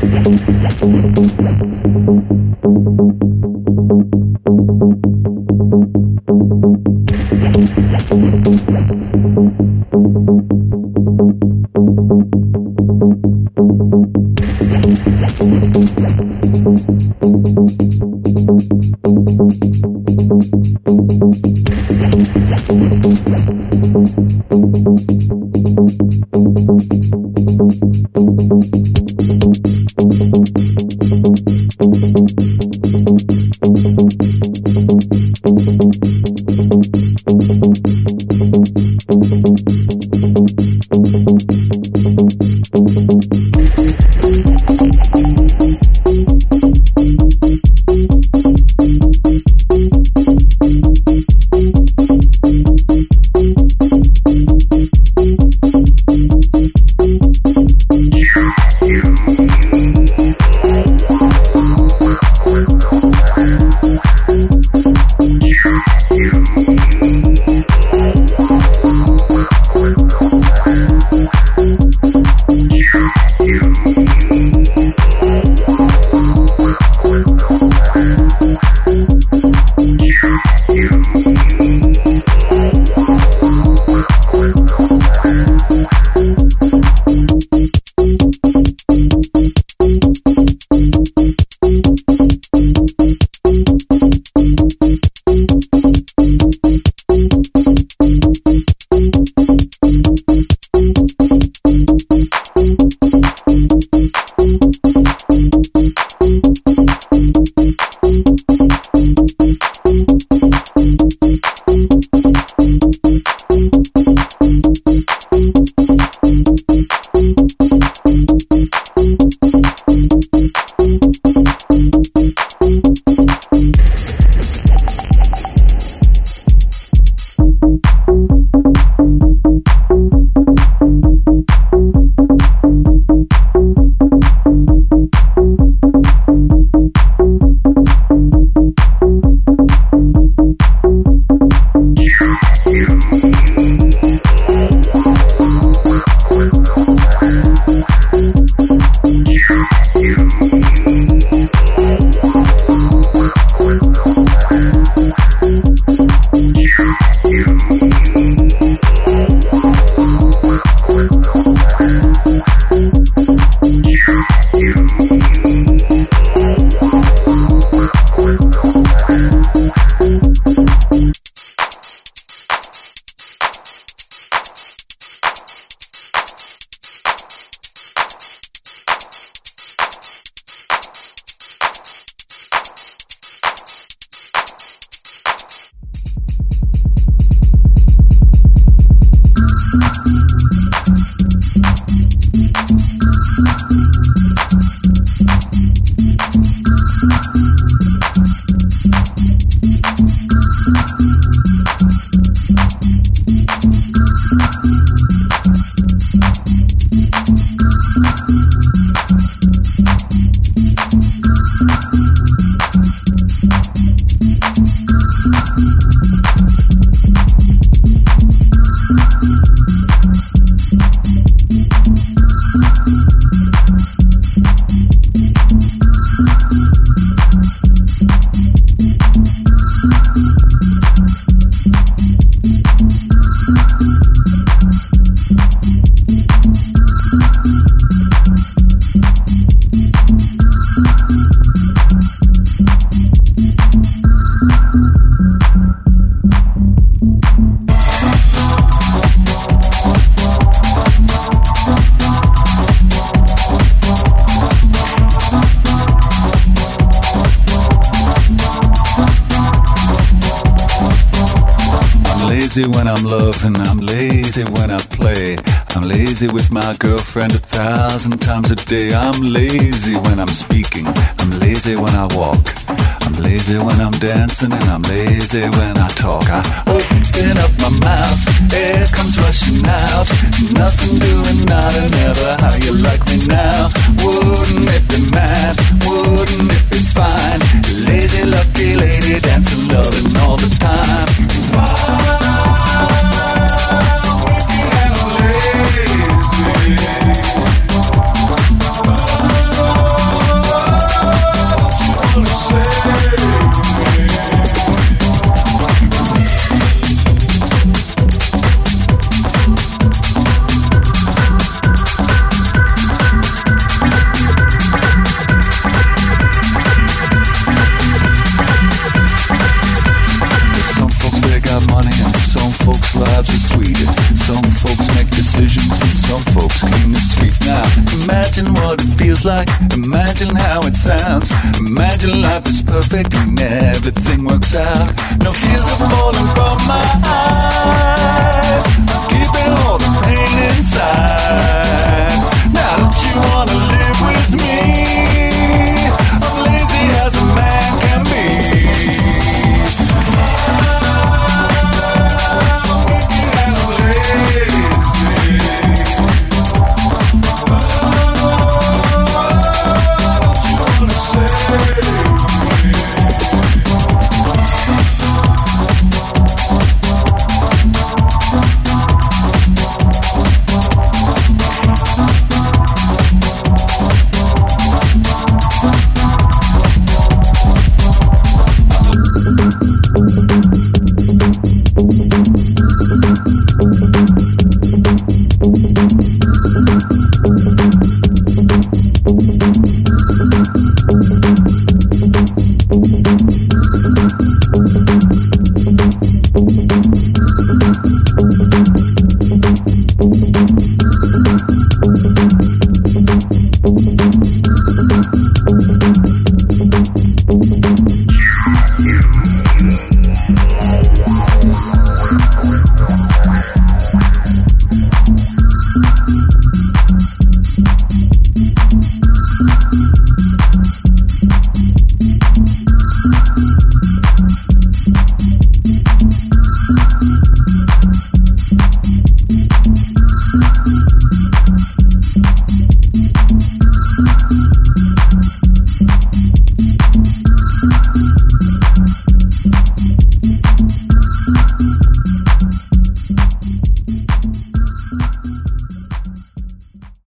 Thank you. Day. I'm lazy when I'm speaking. I'm lazy when I walk. I'm lazy when I'm dancing and I'm lazy when I talk. I open up my mouth, air comes rushing out. Nothing doing, not and never. How you like me now? Wouldn't it be mad? Wouldn't it be fine? Lazy, lucky lady dancing, loving folks' lives are sweeter. Some folks make decisions and some folks clean the streets. Now, imagine what it feels like. Imagine how it sounds. Imagine life is perfect and everything works out. No tears are falling from my eyes.